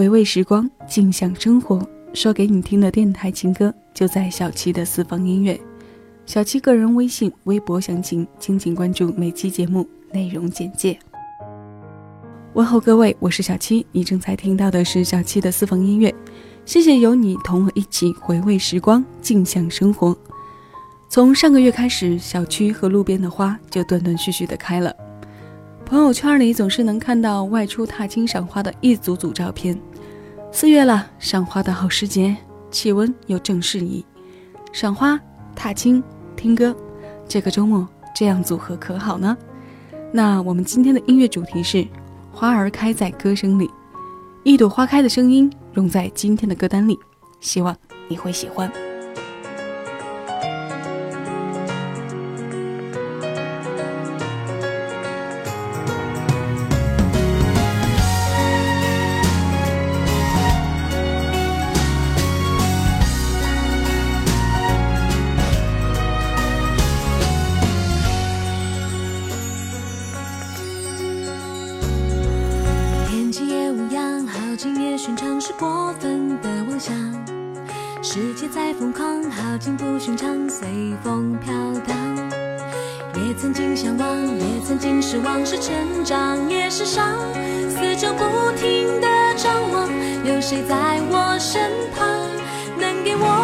回味时光，静享生活。说给你听的电台情歌，就在小七的私房音乐。小七个人微信、微博详情，敬请关注每期节目内容简介。问候各位，我是小七，你正在听到的是小七的私房音乐。谢谢有你同我一起回味时光，静享生活。从上个月开始，小区和路边的花就断断续续的开了。朋友圈里总是能看到外出踏青赏花的一组组照片。四月了，赏花的好时节，气温又正适宜，赏花、踏青、听歌，这个周末这样组合可好呢？那我们今天的音乐主题是“花儿开在歌声里”，一朵花开的声音融在今天的歌单里，希望你会喜欢。是过分的妄想。世界在疯狂，好景不寻常，随风飘荡。也曾经向往，也曾经失望，是成长也是伤。四周不停的张望，有谁在我身旁，能给我？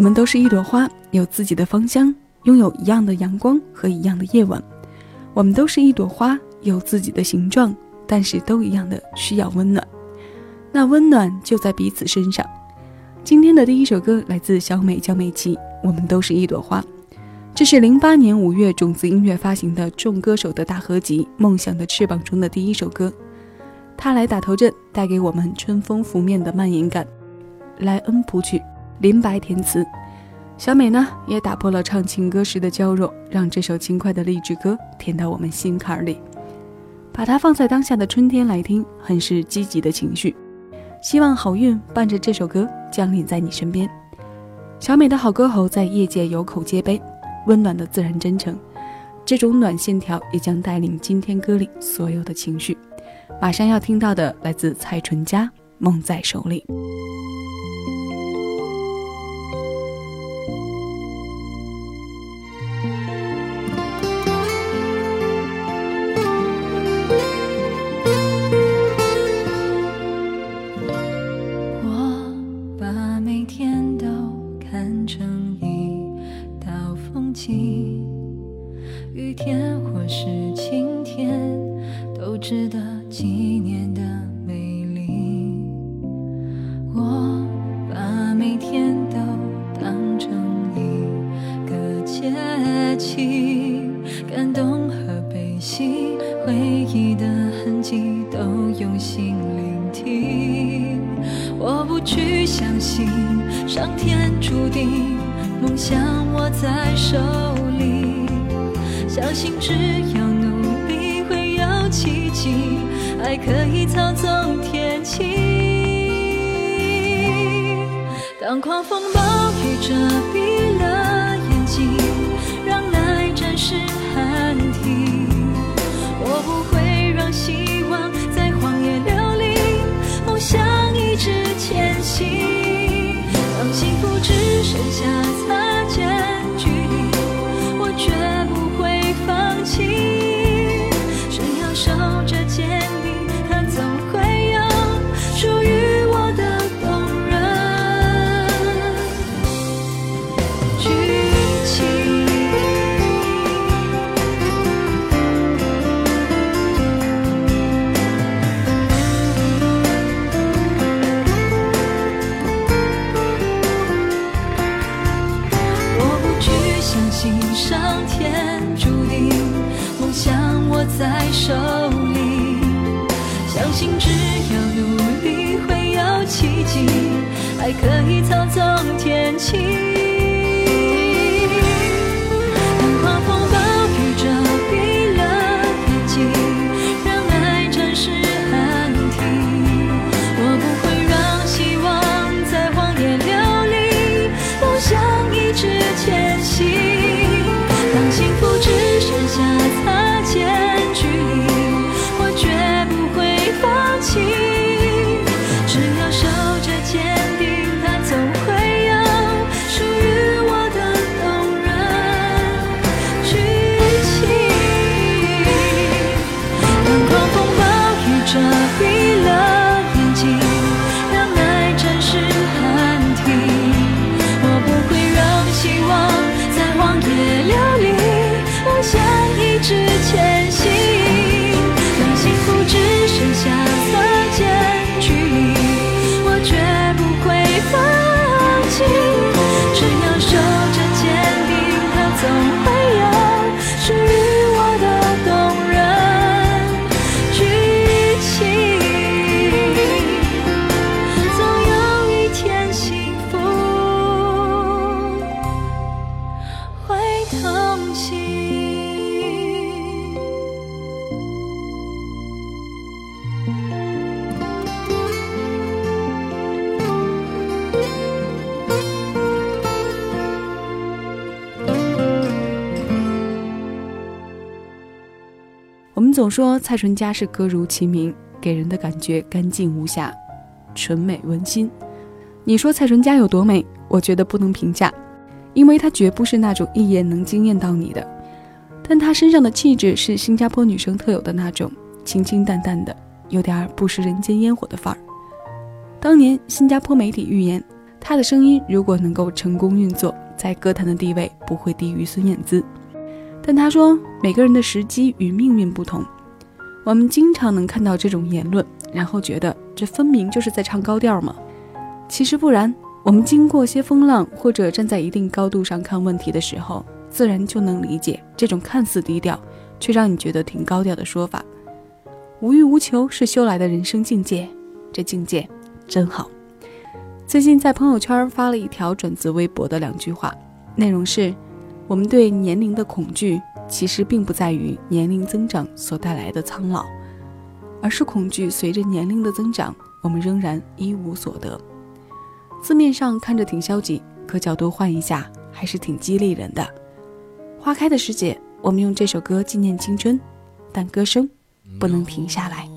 我们都是一朵花，有自己的芳香，拥有一样的阳光和一样的夜晚。我们都是一朵花，有自己的形状，但是都一样的需要温暖。那温暖就在彼此身上。今天的第一首歌来自小美叫美琪，《我们都是一朵花》，这是零八年五月种子音乐发行的众歌手的大合集《梦想的翅膀》中的第一首歌。它来打头阵，带给我们春风拂面的蔓延感。莱恩谱曲。林白填词，小美呢，也打破了唱情歌时的娇弱，让这首轻快的励志歌甜到我们心坎里。把它放在当下的春天来听，很是积极的情绪。希望好运伴着这首歌降临在你身边。小美的好歌喉在业界有口皆碑，温暖的自然真诚，这种暖线条也将带领今天歌里所有的情绪。马上要听到的来自蔡淳佳，《梦在手里》。值得纪念的美丽，我把每天都当成一个节气，感动和悲喜，回忆的痕迹都用心聆听，我不去相信上天注定，梦想握在手里，相信只有。还可以操纵天气。当狂风暴雨遮蔽总说蔡淳佳是歌如其名，给人的感觉干净无瑕、纯美温馨。你说蔡淳佳有多美？我觉得不能评价，因为她绝不是那种一眼能惊艳到你的。但她身上的气质是新加坡女生特有的那种清清淡淡的，有点不食人间烟火的范儿。当年新加坡媒体预言，她的声音如果能够成功运作，在歌坛的地位不会低于孙燕姿。但他说，每个人的时机与命运不同。我们经常能看到这种言论，然后觉得这分明就是在唱高调嘛。其实不然，我们经过些风浪，或者站在一定高度上看问题的时候，自然就能理解这种看似低调，却让你觉得挺高调的说法。无欲无求是修来的人生境界，这境界真好。最近在朋友圈发了一条转自微博的两句话，内容是：我们对年龄的恐惧，其实并不在于年龄增长所带来的苍老，而是恐惧随着年龄的增长，我们仍然一无所得。字面上看着挺消极，可角度换一下，还是挺激励人的。花开的时节，我们用这首歌纪念青春，但歌声不能停下来。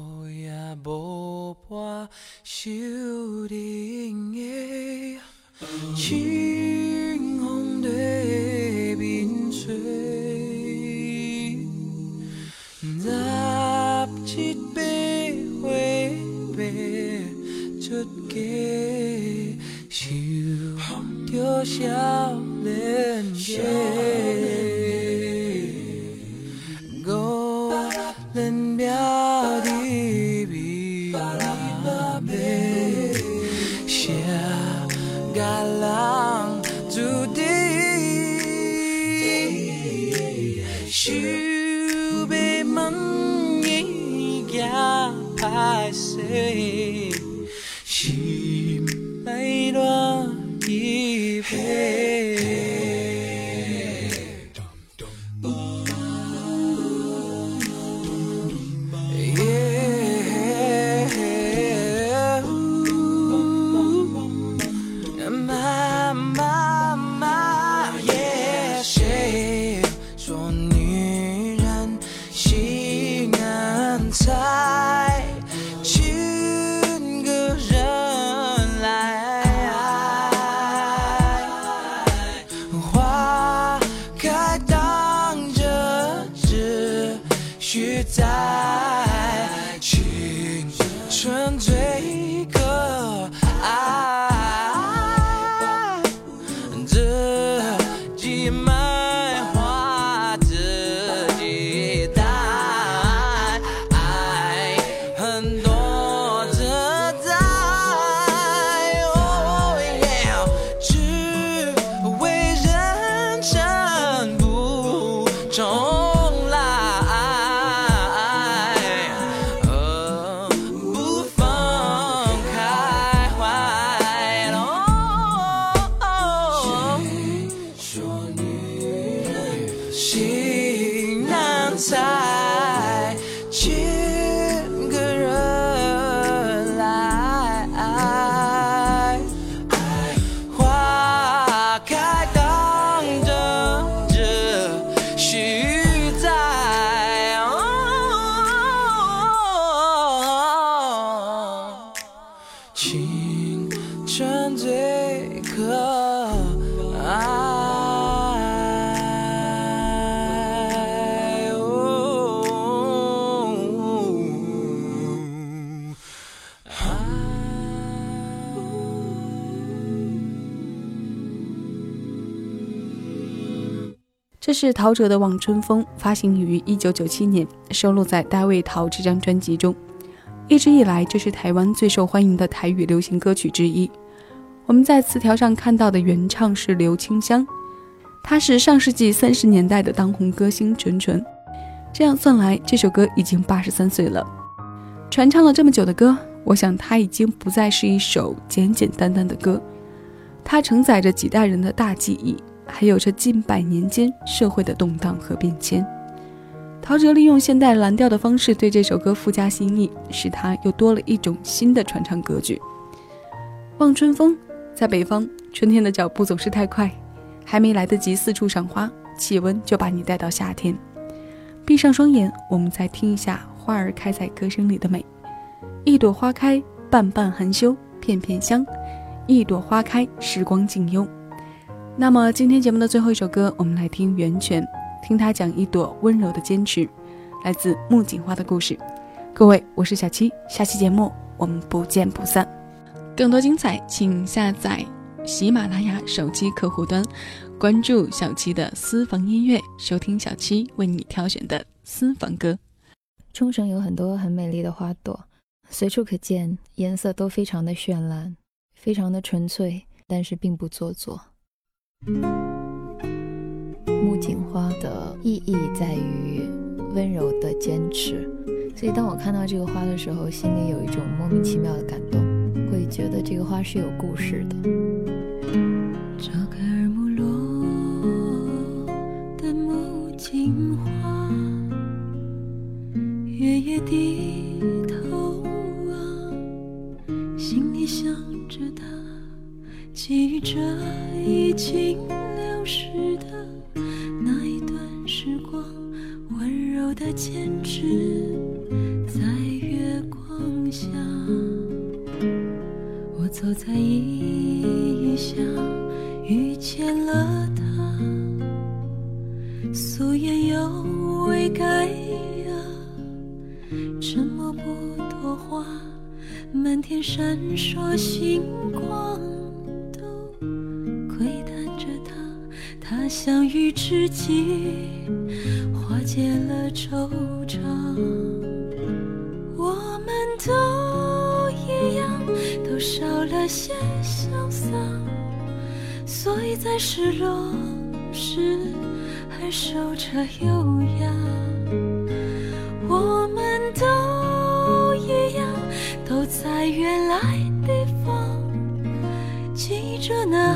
something 是陶喆的《望春风》，发行于一九九七年，收录在《大卫陶》这张专辑中。一直以来，这是台湾最受欢迎的台语流行歌曲之一。我们在词条上看到的原唱是刘清香，她是上世纪三十年代的当红歌星纯纯。这样算来，这首歌已经八十三岁了。传唱了这么久的歌，我想它已经不再是一首简简单单的歌，它承载着几代人的大记忆。还有着近百年间社会的动荡和变迁，陶喆利用现代蓝调的方式对这首歌附加新意，使它又多了一种新的传唱格局。望春风，在北方，春天的脚步总是太快，还没来得及四处赏花，气温就把你带到夏天。闭上双眼，我们再听一下花儿开在歌声里的美。一朵花开，瓣瓣含羞，片片香；一朵花开，时光静幽。那么今天节目的最后一首歌，我们来听袁泉，听他讲一朵温柔的坚持，来自木槿花的故事。各位，我是小七，下期节目我们不见不散。更多精彩，请下载喜马拉雅手机客户端，关注小七的私房音乐，收听小七为你挑选的私房歌。冲绳有很多很美丽的花朵，随处可见，颜色都非常的绚烂，非常的纯粹，但是并不做作。木槿花的意义在于温柔的坚持，所以当我看到这个花的时候，心里有一种莫名其妙的感动，会觉得这个花是有故事的。扎克尔木落。情话，月夜低头啊，心里想着他，记着已经流逝的那一段时光，温柔的坚持在月光下。我走在异乡，遇见了他。素颜又未改呀，沉默不多话，满天闪烁星光，他相遇知己，化解了惆怅。我们都一样，都少了些潇洒，所以在失落时。还守着优雅，我们都一样，都在原来地方记着那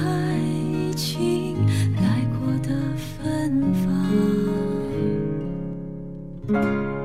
芳。